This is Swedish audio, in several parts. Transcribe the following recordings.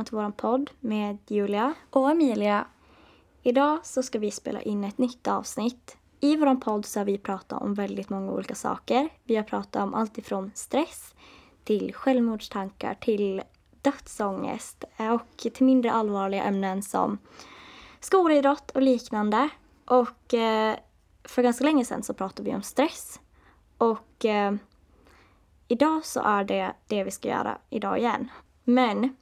välkomna till vår podd med Julia. Och Emilia. Idag så ska vi spela in ett nytt avsnitt. I vår podd så har vi pratat om väldigt många olika saker. Vi har pratat om allt ifrån stress till självmordstankar till dödsångest och till mindre allvarliga ämnen som skolidrott och liknande. Och eh, för ganska länge sedan så pratade vi om stress. Och eh, idag så är det det vi ska göra idag igen. Men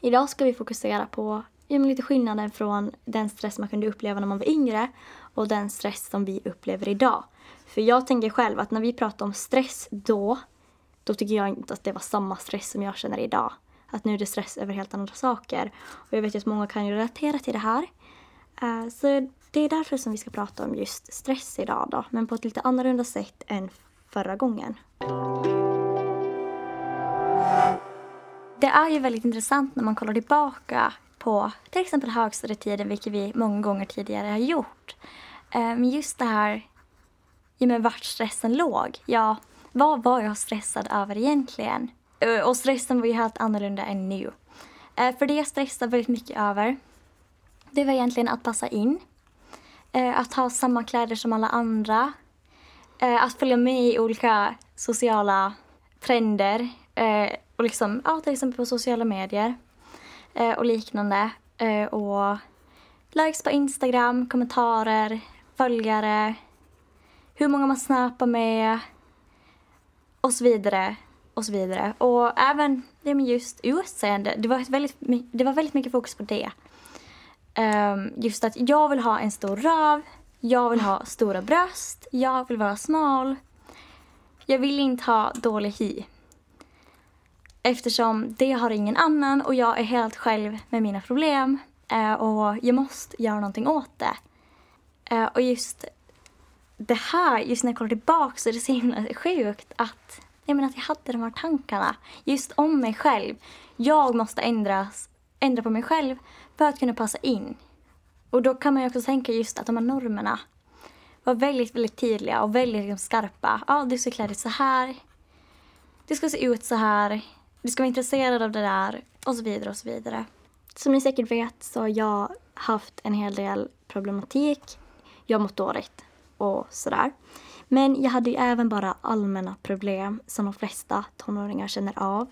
idag ska vi fokusera på ja, lite skillnaden från den stress man kunde uppleva när man var yngre och den stress som vi upplever idag. För jag tänker själv att när vi pratar om stress då, då tycker jag inte att det var samma stress som jag känner idag. Att nu är det stress över helt andra saker. Och jag vet ju att många kan ju relatera till det här. Eh, så det är därför som vi ska prata om just stress idag då, men på ett lite annorlunda sätt än förra gången. Det är ju väldigt intressant när man kollar tillbaka på till exempel högstadietiden, vilket vi många gånger tidigare har gjort. Men just det här, ja men vart stressen låg. Ja, vad var jag stressad över egentligen? Eh, och stressen var ju helt annorlunda än nu. Eh, för det jag stressade väldigt mycket över, det var egentligen att passa in. Eh, att ha samma kläder som alla andra. Att följa med i olika sociala trender och liksom, ja, till exempel på sociala medier eh, och liknande. Eh, och likes på Instagram, kommentarer, följare, hur många man snappar med och så vidare. Och så vidare. Och även det med just utseende, det var, väldigt, det var väldigt mycket fokus på det. Um, just att jag vill ha en stor röv, jag vill ha stora bröst, jag vill vara smal. Jag vill inte ha dålig hy. Eftersom det har ingen annan och jag är helt själv med mina problem eh, och jag måste göra någonting åt det. Eh, och just det här, just när jag kollar tillbaka så är det så himla sjukt att jag, menar, att jag hade de här tankarna just om mig själv. Jag måste ändras, ändra på mig själv för att kunna passa in. Och då kan man ju också tänka just att de här normerna var väldigt, väldigt tydliga och väldigt liksom, skarpa. Ja, du ska klä dig så här. Du ska se ut så här du ska vara intresserad av det där och så vidare och så vidare. Som ni säkert vet så har jag haft en hel del problematik. Jag har mått dåligt och sådär. Men jag hade ju även bara allmänna problem som de flesta tonåringar känner av.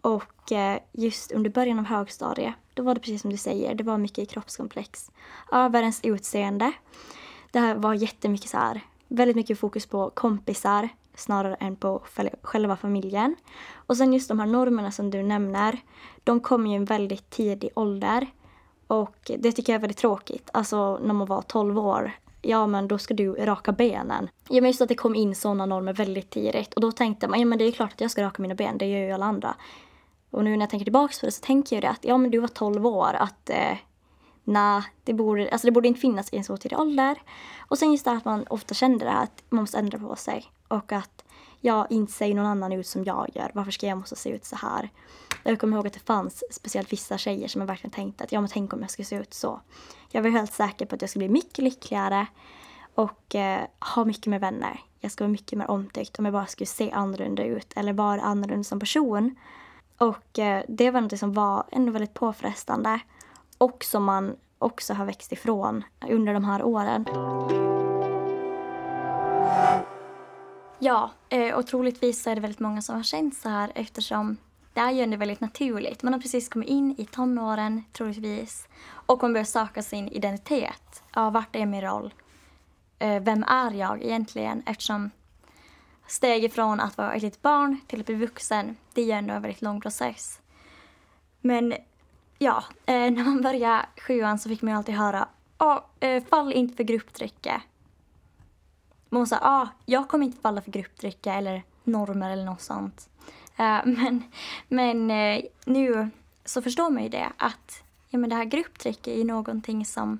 Och eh, just under början av högstadiet, då var det precis som du säger, det var mycket kroppskomplex. Över ens utseende. Det här var jättemycket så här, väldigt mycket fokus på kompisar, snarare än på själva familjen. Och sen just de här normerna som du nämner, de kommer ju i en väldigt tidig ålder. Och det tycker jag är väldigt tråkigt. Alltså när man var 12 år, ja men då ska du raka benen. Ja men just att det kom in sådana normer väldigt tidigt. Och då tänkte man, ja men det är klart att jag ska raka mina ben, det gör ju alla andra. Och nu när jag tänker tillbaka på det så tänker jag det att, ja men du var 12 år, att eh, nej, det borde, alltså det borde inte finnas i en så tidig ålder. Och sen just det att man ofta känner det här att man måste ändra på sig. Och att jag inte ser någon annan ut som jag gör. Varför ska jag måste se ut så här? Jag kommer ihåg att det fanns speciellt vissa tjejer som jag verkligen tänkte att ja men tänk om jag skulle se ut så. Jag var helt säker på att jag skulle bli mycket lyckligare och eh, ha mycket mer vänner. Jag skulle vara mycket mer omtyckt om jag bara skulle se annorlunda ut eller vara annorlunda som person. Och eh, det var något som var ändå väldigt påfrestande och som man också har växt ifrån under de här åren. Ja, eh, och troligtvis är det väldigt många som har känt så här eftersom det är ju ändå väldigt naturligt. Man har precis kommit in i tonåren, troligtvis, och man börjar söka sin identitet. Ja, vart är min roll? Eh, vem är jag egentligen? Eftersom steg från att vara ett litet barn till att bli vuxen, det är ju ändå en väldigt lång process. Men ja, eh, när man började sjuan så fick man ju alltid höra oh, fall inte för grupptrycket. Man sa, ah, jag kommer inte falla för grupptrycke eller normer eller något sånt. Eh, men men eh, nu så förstår man ju det att ja, men det här grupptrycket är någonting som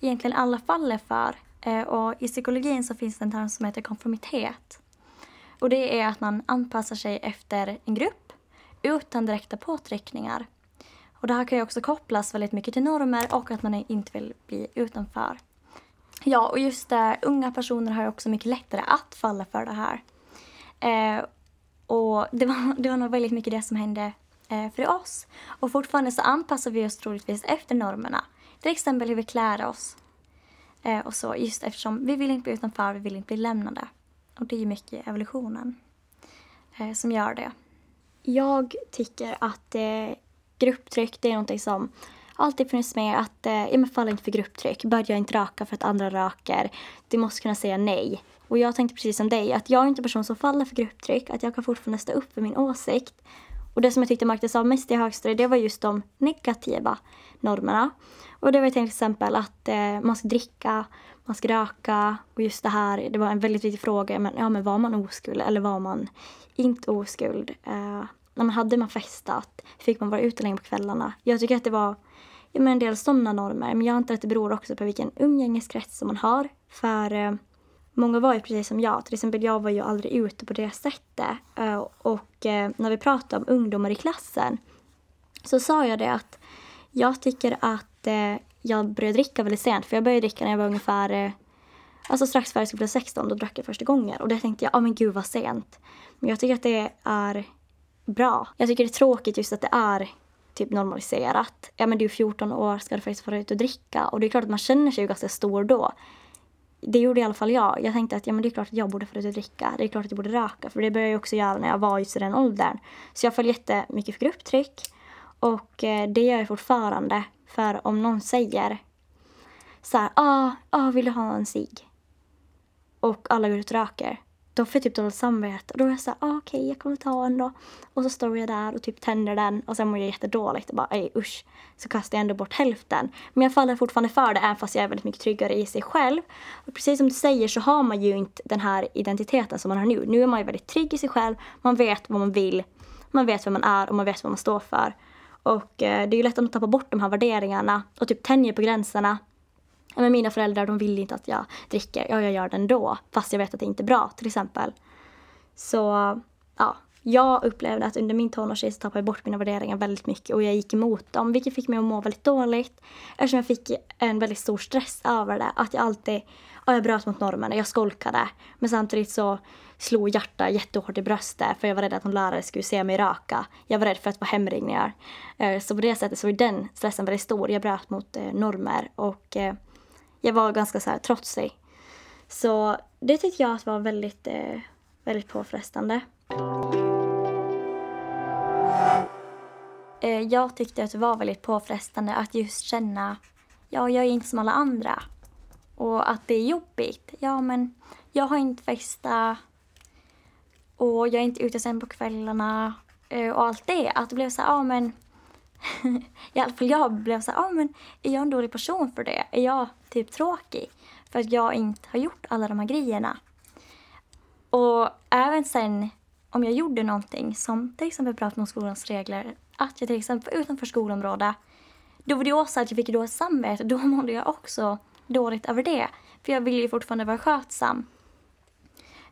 egentligen alla faller för. Eh, och i psykologin så finns det en term som heter konformitet. Och det är att man anpassar sig efter en grupp utan direkta påtryckningar. Och det här kan ju också kopplas väldigt mycket till normer och att man inte vill bli utanför. Ja, och just det, unga personer har ju också mycket lättare att falla för det här. Eh, och det var, det var nog väldigt mycket det som hände eh, för oss. Och fortfarande så anpassar vi oss troligtvis efter normerna. Till exempel hur vi klär oss. Eh, och så, just eftersom vi vill inte bli utanför, vi vill inte bli lämnade. Och det är ju mycket evolutionen eh, som gör det. Jag tycker att eh, grupptryck, det är någonting som alltid funnits med att eh, ja, men fall inte för grupptryck. Börja inte raka för att andra röker. Du måste kunna säga nej. Och jag tänkte precis som dig att jag är inte en person som faller för grupptryck. Att jag kan fortfarande stå upp för min åsikt. Och det som jag tyckte märktes av mest i högstadiet det var just de negativa normerna. Och det var till exempel att eh, man ska dricka, man ska röka och just det här, det var en väldigt viktig fråga. Men, ja, men var man oskuld eller var man inte oskuld? Eh, när man hade man festat, fick man vara ute länge på kvällarna. Jag tycker att det var ja, men en del sådana normer. Men jag antar att det beror också på vilken umgängeskrets som man har. För eh, många var ju precis som jag. Till exempel jag var ju aldrig ute på det sättet. Eh, och eh, när vi pratade om ungdomar i klassen så sa jag det att jag tycker att eh, jag började dricka väldigt sent. För jag började dricka när jag var ungefär eh, Alltså strax före jag skulle bli 16, då drack jag första gången. Och det tänkte jag, ja oh, men gud vad sent. Men jag tycker att det är bra. Jag tycker det är tråkigt just att det är typ normaliserat. Ja men du är 14 år, ska du faktiskt vara ute och dricka? Och det är klart att man känner sig ju ganska stor då. Det gjorde i alla fall jag. Jag tänkte att ja, men det är klart att jag borde få ut och dricka. Det är klart att jag borde röka. För det började jag också göra när jag var just i den åldern. Så jag föll jättemycket för grupptryck. Och eh, det gör jag fortfarande. För om någon säger så här, ah, ah, vill du ha en cigg? Och alla går ut och röker då får jag typ dåligt samvete. Och då är jag såhär, ah, okej okay, jag kommer ta en då. Och så står jag där och typ tänder den och sen mår jag jättedåligt och bara, ej usch. Så kastar jag ändå bort hälften. Men jag faller fortfarande för det även fast jag är väldigt mycket tryggare i sig själv. Och precis som du säger så har man ju inte den här identiteten som man har nu. Nu är man ju väldigt trygg i sig själv. Man vet vad man vill. Man vet vem man är och man vet vad man står för. Och eh, det är ju lätt att tappa bort de här värderingarna och typ tänjer på gränserna men mina föräldrar de vill inte att jag dricker. Ja, jag gör det ändå. Fast jag vet att det inte är bra till exempel. Så ja, jag upplevde att under min tonårstid så tappade jag bort mina värderingar väldigt mycket och jag gick emot dem. Vilket fick mig att må väldigt dåligt. Eftersom jag fick en väldigt stor stress över det. Att jag alltid, ja jag bröt mot normerna, jag skolkade. Men samtidigt så slog hjärtat jättehårt i bröstet för jag var rädd att någon lärare skulle se mig röka. Jag var rädd för att få hemringningar. Eh, så på det sättet så var den stressen väldigt stor. Jag bröt mot eh, normer och eh, jag var ganska så här trotsig. Så det tyckte jag var väldigt, eh, väldigt påfrestande. Eh, jag tyckte att det var väldigt påfrestande att just känna, ja, jag är inte som alla andra. Och att det är jobbigt. Ja, men jag har inte festat och jag är inte ute sen på kvällarna eh, och allt det. Att det blev så här, ja men i alla fall jag blev så här, ah, men är jag en dålig person för det? Är jag typ tråkig? För att jag inte har gjort alla de här grejerna. Och även sen om jag gjorde någonting som till exempel bröt mot skolans regler, att jag till exempel var utanför skolområdet, då var det också att jag fick dåligt samvete. Då mådde jag också dåligt över det. För jag ville ju fortfarande vara skötsam.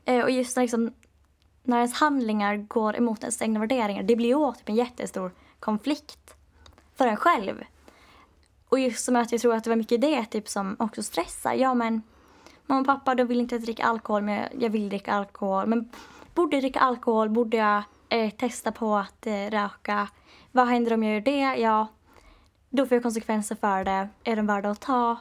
Eh, och just när, liksom, när ens handlingar går emot ens egna värderingar, det blir ju typ en jättestor konflikt för en själv. Och just som att jag tror att det var mycket det typ som också stressar. Ja men mamma och pappa de vill inte att jag dricka alkohol men jag vill dricka alkohol. Men borde jag dricka alkohol? Borde jag eh, testa på att eh, röka? Vad händer om jag gör det? Ja, då får jag konsekvenser för det. Är de värda att ta?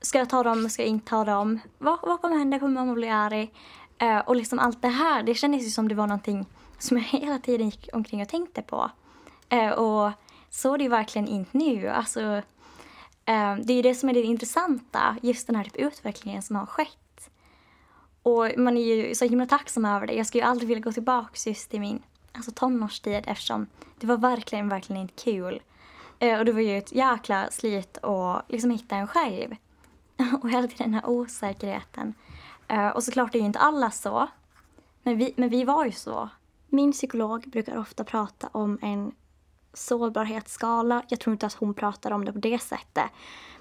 Ska jag ta dem? Ska jag inte ta dem? Vad, vad kommer hända? Kommer mamma bli arg? Eh, och liksom allt det här, det kändes ju som det var någonting som jag hela tiden gick omkring och tänkte på. Eh, och så är det ju verkligen inte nu. Alltså, eh, det är ju det som är det intressanta, just den här typ utvecklingen som har skett. Och man är ju så himla tacksam över det. Jag skulle ju aldrig vilja gå tillbaka just till min alltså, tonårstid eftersom det var verkligen, verkligen inte kul. Eh, och det var ju ett jäkla slit att liksom hitta en själv. och hela tiden den här osäkerheten. Eh, och såklart är ju inte alla så. Men vi, men vi var ju så. Min psykolog brukar ofta prata om en sårbarhetsskala. Jag tror inte att hon pratar om det på det sättet.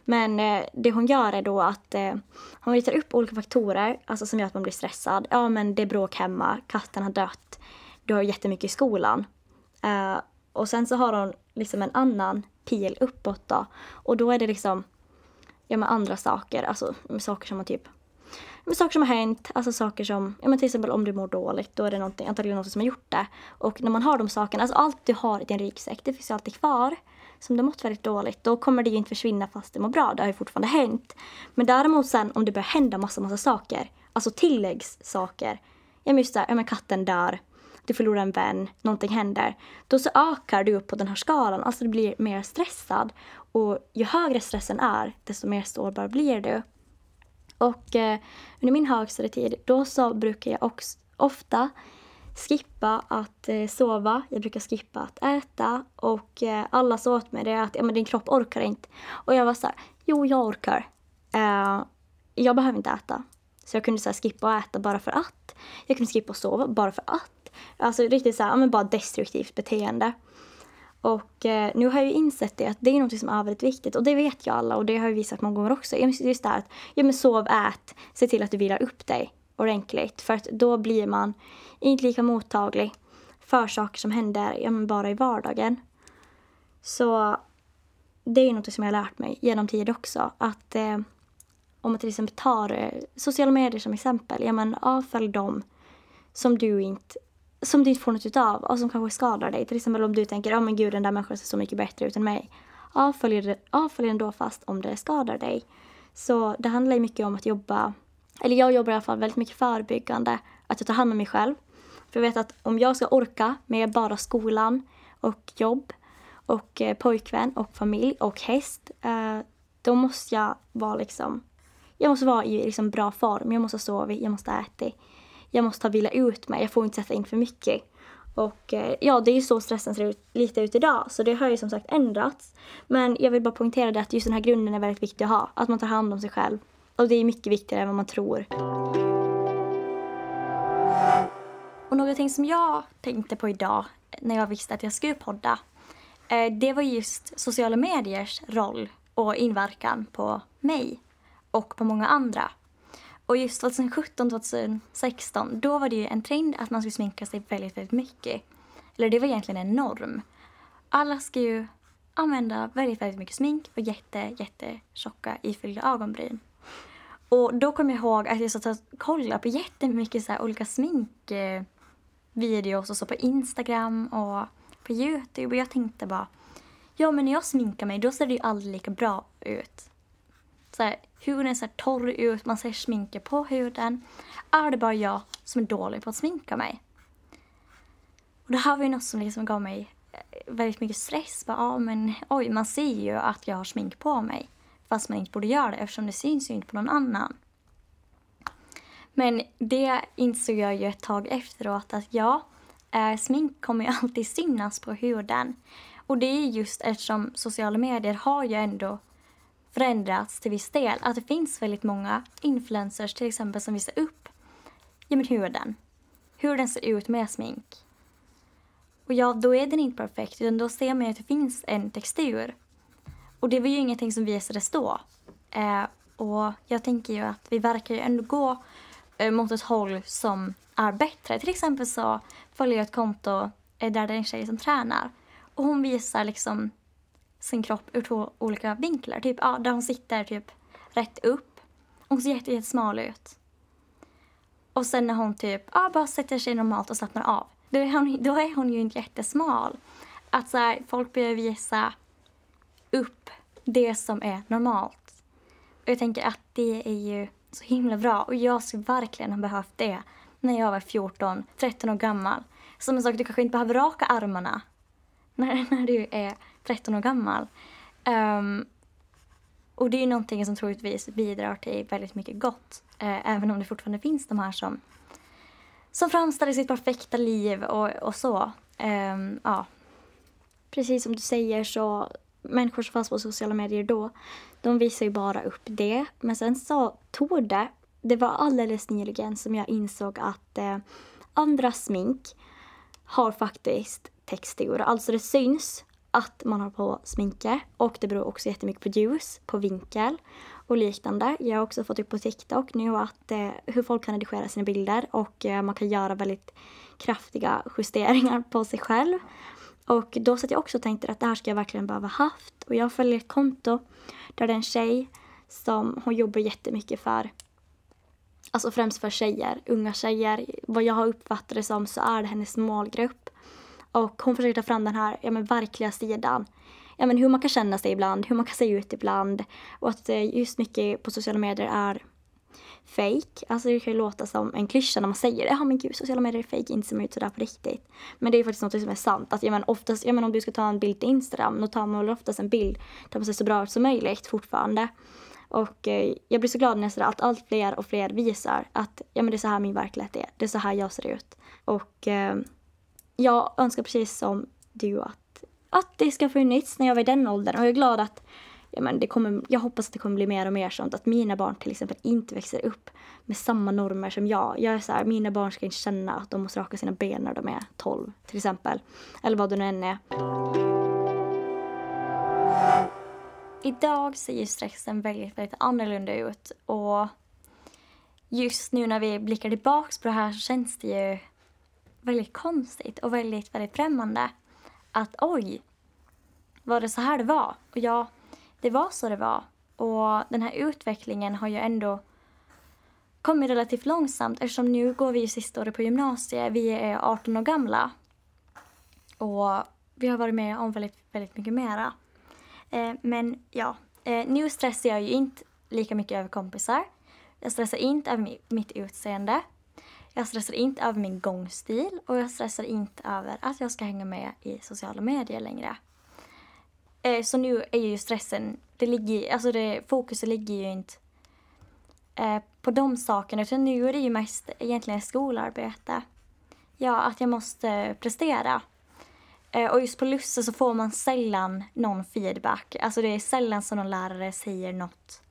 Men eh, det hon gör är då att eh, hon ritar upp olika faktorer alltså som gör att man blir stressad. Ja, men det är bråk hemma, katten har dött, du har jättemycket i skolan. Eh, och sen så har hon liksom en annan pil uppåt då. Och då är det liksom ja, med andra saker, alltså saker som man typ men saker som har hänt, alltså saker som, ja men till exempel om du mår dåligt, då är det någonting, antagligen någon som har gjort det. Och när man har de sakerna, alltså allt du har i din ryggsäck, det finns ju alltid kvar. Så om du har mått väldigt dåligt, då kommer det ju inte försvinna fast du mår bra, det har ju fortfarande hänt. Men däremot sen om det börjar hända massa, massa saker, alltså tilläggssaker, ja men just det, ja men katten dör, du förlorar en vän, någonting händer. Då så ökar du upp på den här skalan, alltså du blir mer stressad. Och ju högre stressen är, desto mer sårbar blir du. Och eh, under min högstadietid, då så brukar jag också ofta skippa att eh, sova, jag brukar skippa att äta och eh, alla sa åt mig det att ja, men din kropp orkar inte. Och jag var så här, jo jag orkar. Eh, jag behöver inte äta. Så jag kunde så här, skippa att äta bara för att. Jag kunde skippa att sova bara för att. Alltså riktigt så här, ja, men bara destruktivt beteende. Och eh, nu har jag ju insett det att det är något som är väldigt viktigt och det vet ju alla och det har jag visat många gånger också. Just det här att, ja men sov, ät, se till att du vilar upp dig ordentligt för att då blir man inte lika mottaglig för saker som händer ja, men bara i vardagen. Så det är ju något som jag har lärt mig genom tid också att eh, om man till exempel tar eh, sociala medier som exempel, ja men avfölj dem som du inte som du inte får något utav och som kanske skadar dig. Till exempel om du tänker, ja oh, men gud den där människan ser så mycket bättre ut än mig. Avfölj, avfölj den då fast om det skadar dig. Så det handlar ju mycket om att jobba, eller jag jobbar i alla fall väldigt mycket förebyggande, att jag tar hand om mig själv. För jag vet att om jag ska orka med bara skolan och jobb och eh, pojkvän och familj och häst, eh, då måste jag vara liksom, jag måste vara i liksom bra form. Jag måste ha sovit, jag måste ha ätit jag måste ha vila ut mig, jag får inte sätta in för mycket. Och eh, ja, det är ju så stressen ser ut, lite ut idag, så det har ju som sagt ändrats. Men jag vill bara poängtera det att just den här grunden är väldigt viktig att ha, att man tar hand om sig själv. Och det är mycket viktigare än vad man tror. Och någonting som jag tänkte på idag när jag visste att jag skulle podda, eh, det var just sociala mediers roll och inverkan på mig och på många andra. Och just 2017, 2016, då var det ju en trend att man skulle sminka sig väldigt, väldigt mycket. Eller det var egentligen en norm. Alla ska ju använda väldigt, väldigt mycket smink och jätte, jätte tjocka ifyllda ögonbryn. Och då kom jag ihåg att jag satt och kollade på jättemycket så här olika sminkvideos och så på Instagram och på Youtube och jag tänkte bara ja men när jag sminkar mig då ser det ju aldrig lika bra ut så här, huden ser torr ut, man ser sminket på huden. Är det bara jag som är dålig på att sminka mig? Och det här var ju något som liksom gav mig eh, väldigt mycket stress. Bara, ah, men, oj, man ser ju att jag har smink på mig. Fast man inte borde göra det eftersom det syns ju inte på någon annan. Men det insåg jag ju ett tag efteråt att ja, eh, smink kommer ju alltid synas på huden. Och det är just eftersom sociala medier har ju ändå förändrats till viss del. Att det finns väldigt många influencers till exempel som visar upp ja, men huden. Hur den ser ut med smink. Och ja, då är den inte perfekt utan då ser man att det finns en textur. Och det var ju ingenting som visades då. Eh, och jag tänker ju att vi verkar ju ändå gå eh, mot ett håll som är bättre. Till exempel så följer jag ett konto eh, där det är en tjej som tränar. Och hon visar liksom sin kropp ur två olika vinklar. Typ ja, där hon sitter typ rätt upp. Hon ser jätte, jättesmal ut. Och sen när hon typ ja, bara sätter sig normalt och slappnar av. Då är hon, då är hon ju inte jättesmal. Att så här, folk börjar visa upp det som är normalt. Och jag tänker att det är ju så himla bra. Och jag skulle verkligen ha behövt det när jag var 14, 13 år gammal. Som en sak, du kanske inte behöver raka armarna när, när du är 13 år gammal. Um, och det är någonting som troligtvis bidrar till väldigt mycket gott. Eh, även om det fortfarande finns de här som, som framställer sitt perfekta liv och, och så. Um, ja. Precis som du säger så, människor som fanns på sociala medier då, de visar ju bara upp det. Men sen så tog det, det var alldeles nyligen som jag insåg att eh, andra smink har faktiskt textur. Alltså det syns att man har på sminke och det beror också jättemycket på ljus, på vinkel och liknande. Jag har också fått upp på TikTok nu att eh, hur folk kan redigera sina bilder och eh, man kan göra väldigt kraftiga justeringar på sig själv. Och då satt jag också och tänkte att det här ska jag verkligen behöva haft. Och jag följer ett konto där det är en tjej som hon jobbar jättemycket för Alltså främst för tjejer, unga tjejer. Vad jag har uppfattat det som så är det hennes målgrupp. Och hon försöker ta fram den här ja, men verkliga sidan. Ja, men hur man kan känna sig ibland, hur man kan se ut ibland. Och att eh, just mycket på sociala medier är fake. Alltså det kan ju låta som en klyscha när man säger det. Ja men gud, sociala medier är fake, inte ser ut sådär på riktigt. Men det är ju faktiskt något som är sant. Att, ja, men oftast, ja, men om du ska ta en bild till Instagram, då tar man väl oftast en bild där man ser så bra ut som möjligt fortfarande. Och eh, jag blir så glad när att allt fler och fler visar att ja, men det är så här min verklighet är. Det är så här jag ser ut. Och eh, jag önskar precis som du att, att det ska funnits när jag var i den åldern. Och jag är glad att ja, men det kommer, jag hoppas att det kommer bli mer och mer sånt. Att mina barn till exempel inte växer upp med samma normer som jag. Jag är så här, mina barn ska inte känna att de måste raka sina ben när de är 12 till exempel. Eller vad det nu än är. Idag ser ju stressen väldigt, väldigt annorlunda ut och just nu när vi blickar tillbaks på det här så känns det ju väldigt konstigt och väldigt, väldigt främmande. Att oj, var det så här det var? Och ja, det var så det var. Och den här utvecklingen har ju ändå kommit relativt långsamt eftersom nu går vi ju sista året på gymnasiet. Vi är 18 år gamla. Och vi har varit med om väldigt, väldigt mycket mera. Eh, men ja, eh, nu stressar jag ju inte lika mycket över kompisar. Jag stressar inte över mitt utseende. Jag stressar inte över min gångstil och jag stressar inte över att jag ska hänga med i sociala medier längre. Eh, så nu är ju stressen, det ligger, alltså det, fokuset ligger ju inte eh, på de sakerna utan nu är det ju mest egentligen skolarbete. Ja, att jag måste prestera. Eh, och just på Lusse så får man sällan någon feedback. Alltså det är sällan som någon lärare säger något,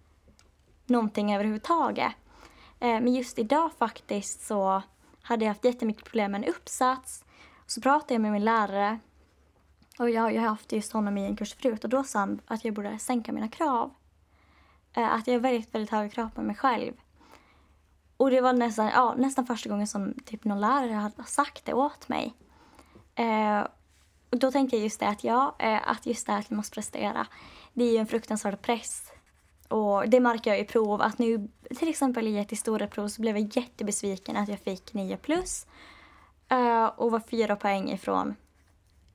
någonting överhuvudtaget. Eh, men just idag faktiskt så hade jag haft jättemycket problem med en uppsats. Så pratade jag med min lärare och jag har ju haft just honom i en kurs förut och då sa han att jag borde sänka mina krav. Eh, att jag har väldigt, väldigt höga krav på mig själv. Och det var nästan, ja, nästan första gången som typ någon lärare hade sagt det åt mig. Eh, och då tänkte jag just det att ja, att just det att vi måste prestera, det är ju en fruktansvärd press. Och det märker jag i prov att nu, till exempel i ett historieprov så blev jag jättebesviken att jag fick 9 plus. Eh, och var fyra poäng ifrån,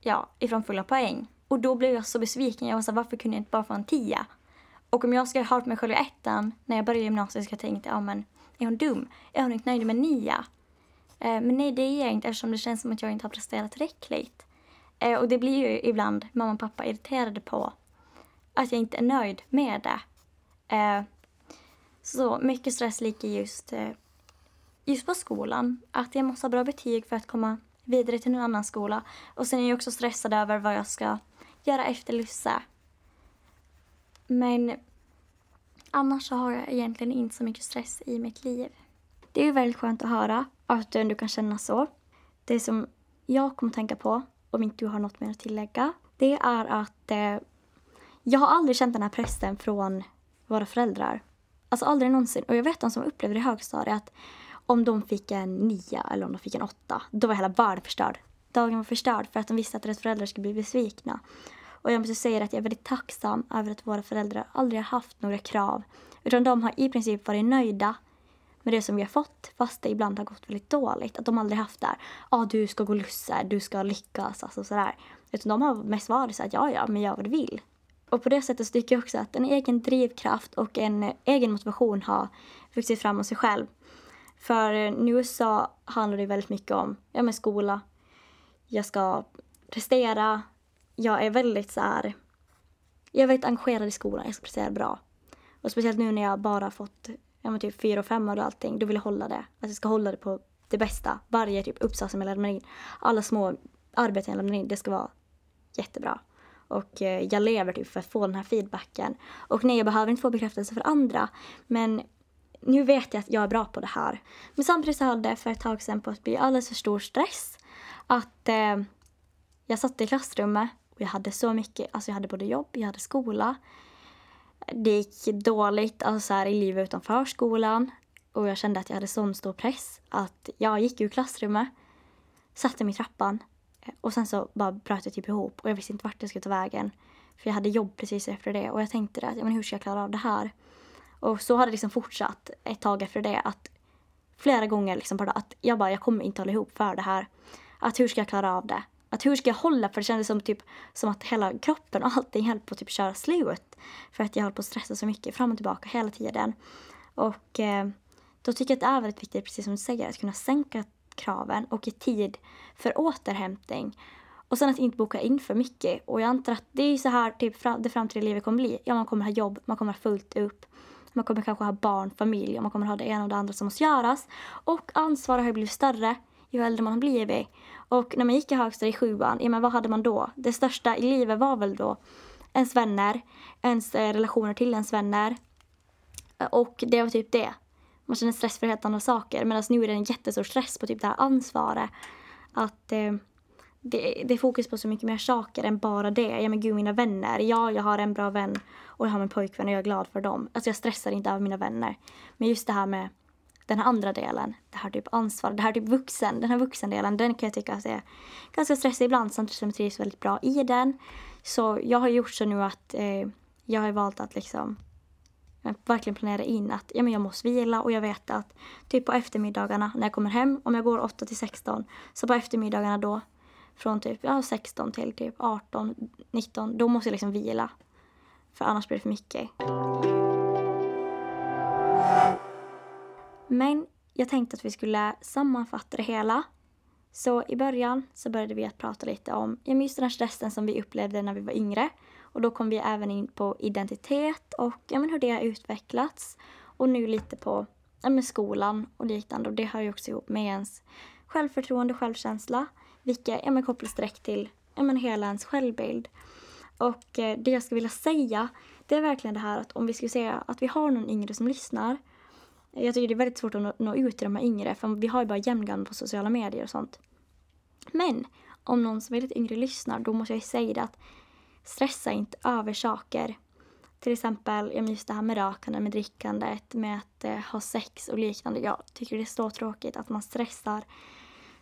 ja, ifrån fulla poäng. Och då blev jag så besviken. Jag var så varför kunde jag inte bara få en 10? Och om jag skulle ha hört mig själv i ettan när jag började gymnasiet så jag tänkte ja men är hon dum? Är hon inte nöjd med 9? Eh, men nej, det är jag inte eftersom det känns som att jag inte har presterat tillräckligt. Eh, och det blir ju ibland mamma och pappa irriterade på att jag inte är nöjd med det. Eh, så mycket stress ligger just, eh, just på skolan. Att jag måste ha bra betyg för att komma vidare till en annan skola. Och sen är jag också stressad över vad jag ska göra efter Lusse. Men annars så har jag egentligen inte så mycket stress i mitt liv. Det är ju väldigt skönt att höra att du ändå kan känna så. Det som jag kommer att tänka på om inte du har något mer att tillägga, det är att eh, jag har aldrig känt den här pressen från våra föräldrar. Alltså aldrig någonsin. Och jag vet de som upplevde det i högstadiet att om de fick en nia eller om de fick en åtta, då var hela världen förstörd. Dagen var förstörd för att de visste att deras föräldrar skulle bli besvikna. Och jag måste säga att jag är väldigt tacksam över att våra föräldrar aldrig har haft några krav. Utan de har i princip varit nöjda med det som vi har fått fast det ibland har gått väldigt dåligt. Att de aldrig haft där, ja ah, du ska gå lusse, du ska lyckas, alltså sådär. Utan de har mest varit så att ja, ja, men gör vad du vill. Och på det sättet så tycker jag också att en egen drivkraft och en egen motivation har vuxit fram hos sig själv. För eh, nu så handlar det väldigt mycket om ja, men skola. Jag ska prestera. Jag är väldigt så här, Jag är väldigt engagerad i skolan. Jag ska prestera bra. Och speciellt nu när jag bara fått ja, men typ fyra och fem och allting, då vill jag hålla det. Att jag ska hålla det på det bästa. Varje typ uppsats som jag lämnar in, alla små arbeten jag lämnar in, det ska vara jättebra. Och eh, jag lever typ för att få den här feedbacken. Och nej, jag behöver inte få bekräftelse från andra. Men nu vet jag att jag är bra på det här. Men samtidigt så höll det för ett tag sedan på att bli alldeles för stor stress. Att eh, jag satt i klassrummet och jag hade så mycket, alltså jag hade både jobb, jag hade skola det gick dåligt alltså här, i livet utanför skolan. Och jag kände att jag hade sån stor press att jag gick ur klassrummet, satte mig i trappan och sen så bara bröt jag typ ihop och jag visste inte vart jag skulle ta vägen. För jag hade jobb precis efter det och jag tänkte att ja, men hur ska jag klara av det här? Och så har det liksom fortsatt ett tag efter det att flera gånger liksom dag. att jag bara, jag kommer inte hålla ihop för det här. Att hur ska jag klara av det? Att hur ska jag hålla? För det kändes som, typ, som att hela kroppen och allting höll på att typ köra slut. För att jag höll på att stressa så mycket fram och tillbaka hela tiden. Och eh, då tycker jag att det är väldigt viktigt, precis som du säger, att kunna sänka kraven och i tid för återhämtning. Och sen att inte boka in för mycket. Och jag antar att det är så här typ, det framtida livet kommer bli. Ja, man kommer ha jobb, man kommer ha fullt upp. Man kommer kanske ha barn, familj och man kommer ha det ena och det andra som måste göras. Och ansvaret har ju blivit större ju äldre man har blivit. Och när man gick i högstadiet i sjuan, ja men vad hade man då? Det största i livet var väl då ens vänner, ens relationer till ens vänner. Och det var typ det. Man känner stress för helt andra saker. Medan nu är det en jättestor stress på typ det här ansvaret. Att eh, det, det, är fokus på så mycket mer saker än bara det. Ja men gud, mina vänner. Ja, jag har en bra vän och jag har min pojkvän och jag är glad för dem. Alltså jag stressar inte över mina vänner. Men just det här med den här andra delen, det här typ ansvar, det här typ vuxen, den här vuxendelen, den kan jag tycka är ganska stressig ibland samtidigt som jag trivs väldigt bra i den. Så jag har gjort så nu att eh, jag har valt att liksom verkligen planera in att ja, men jag måste vila och jag vet att typ på eftermiddagarna när jag kommer hem, om jag går 8 till 16, så på eftermiddagarna då från typ ja, 16 till typ 18, 19, då måste jag liksom vila. För annars blir det för mycket. Men jag tänkte att vi skulle sammanfatta det hela. Så i början så började vi att prata lite om just den här stressen som vi upplevde när vi var yngre. Och då kom vi även in på identitet och ja, men hur det har utvecklats. Och nu lite på ja, men skolan och liknande. Och det hör ju också ihop med ens självförtroende och självkänsla. Vilka ja, men kopplas direkt till ja, men hela ens självbild. Och eh, det jag skulle vilja säga, det är verkligen det här att om vi skulle säga att vi har någon yngre som lyssnar jag tycker det är väldigt svårt att nå, nå ut till de här yngre för vi har ju bara jämngamla på sociala medier och sånt. Men om någon som är lite yngre lyssnar då måste jag ju säga det att stressa inte över saker. Till exempel just det här med rökandet, med drickandet, med att eh, ha sex och liknande. Jag tycker det är så tråkigt att man stressar,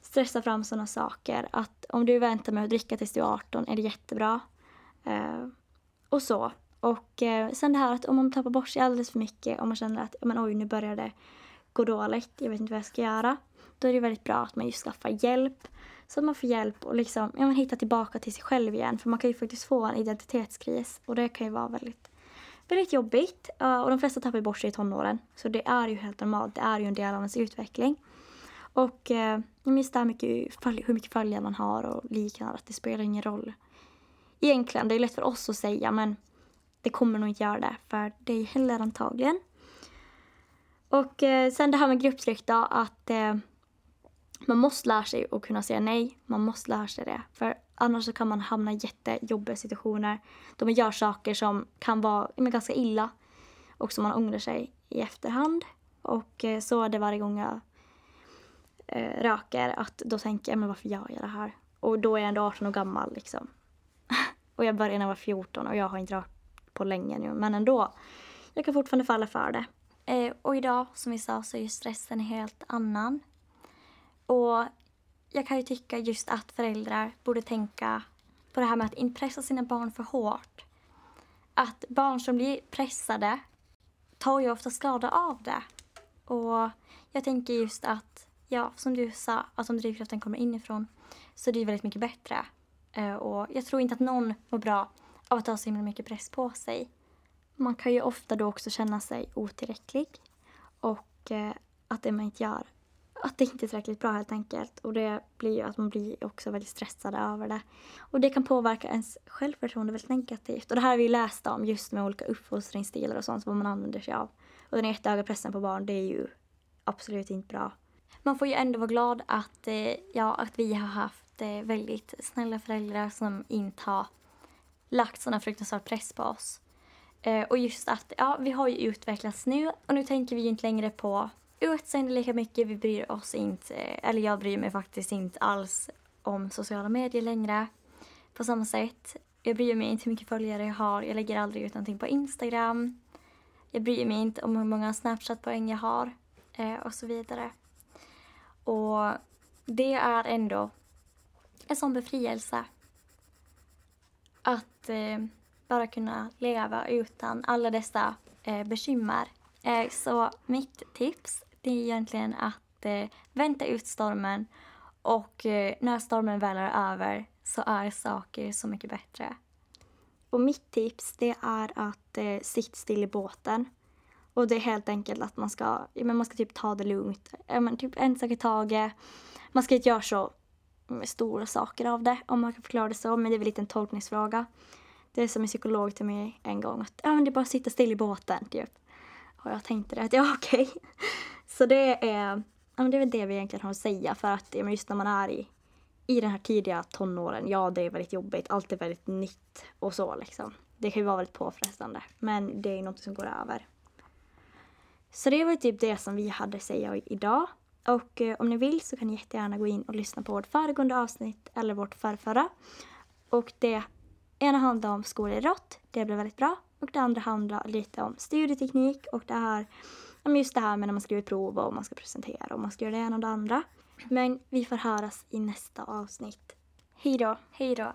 stressar fram sådana saker. Att om du väntar med att dricka tills du är 18 är det jättebra. Eh, och så. Och eh, sen det här att om man tappar bort sig alldeles för mycket, om man känner att men, oj, nu börjar det gå dåligt, jag vet inte vad jag ska göra. Då är det väldigt bra att man just skaffar hjälp. Så att man får hjälp och liksom, ja, man hittar tillbaka till sig själv igen. För man kan ju faktiskt få en identitetskris och det kan ju vara väldigt, väldigt jobbigt. Uh, och de flesta tappar bort sig i tonåren. Så det är ju helt normalt, det är ju en del av ens utveckling. Och uh, just det här mycket, hur mycket följare man har och liknande, att det spelar ingen roll. Egentligen, det är lätt för oss att säga men det kommer nog inte göra det för dig heller antagligen. Och eh, sen det här med grupptryck då, att eh, man måste lära sig att kunna säga nej. Man måste lära sig det. För annars så kan man hamna i jättejobbiga situationer då man gör saker som kan vara men, ganska illa och som man ångrar sig i efterhand. Och eh, så är det varje gång jag eh, röker att då tänker jag, men varför gör jag det här? Och då är jag ändå 18 år gammal liksom. och jag började när jag var 14 och jag har inte rökt på länge nu, men ändå. Jag kan fortfarande falla för det. Eh, och idag, som vi sa, så är ju stressen helt annan. Och jag kan ju tycka just att föräldrar borde tänka på det här med att inte pressa sina barn för hårt. Att barn som blir pressade tar ju ofta skada av det. Och jag tänker just att, ja, som du sa, att om drivkraften kommer inifrån så är det väldigt mycket bättre. Eh, och jag tror inte att någon mår bra av att ha så himla mycket press på sig. Man kan ju ofta då också känna sig otillräcklig och eh, att det man inte gör, att det inte är tillräckligt bra helt enkelt. Och det blir ju att man blir också väldigt stressad över det. Och det kan påverka ens självförtroende väldigt negativt. Och det här har vi läst om just med olika uppfostringsstilar och sånt, vad man använder sig av. Och den jättehöga pressen på barn, det är ju absolut inte bra. Man får ju ändå vara glad att, eh, ja, att vi har haft eh, väldigt snälla föräldrar som inte har lagt sån fruktansvärd press på oss. Eh, och just att ja, vi har ju utvecklats nu och nu tänker vi ju inte längre på utseende lika mycket. Vi bryr oss inte, eller jag bryr mig faktiskt inte alls om sociala medier längre på samma sätt. Jag bryr mig inte hur mycket följare jag har. Jag lägger aldrig ut någonting på Instagram. Jag bryr mig inte om hur många Snapchat-poäng jag har eh, och så vidare. Och det är ändå en sån befrielse att eh, bara kunna leva utan alla dessa eh, bekymmer. Eh, så mitt tips det är egentligen att eh, vänta ut stormen och eh, när stormen väl är över så är saker så mycket bättre. Och mitt tips det är att eh, sitta still i båten. Och det är helt enkelt att man ska, ja, men man ska typ ta det lugnt. Ja, men typ en sak i taget. Man ska inte göra så stora saker av det, om man kan förklara det så. Men det är väl lite en tolkningsfråga. Det är som en psykolog till mig en gång att ja, men det är bara att sitta still i båten, typ. Och jag tänkte det att ja, okej. Okay. Så det är, ja, men det är väl det vi egentligen har att säga för att ja, just när man är i, i den här tidiga tonåren, ja det är väldigt jobbigt, allt är väldigt nytt och så liksom. Det kan ju vara väldigt påfrestande, men det är något som går över. Så det var typ det som vi hade att säga idag. Och eh, om ni vill så kan ni jättegärna gå in och lyssna på vårt föregående avsnitt eller vårt förrförra. Och det ena handlar om skolidrott, det blev väldigt bra. Och det andra handlar lite om studieteknik och det här, just det här med när man skriver prov och man ska presentera och man ska göra det ena och det andra. Men vi får höras i nästa avsnitt. Hej då! Hej då!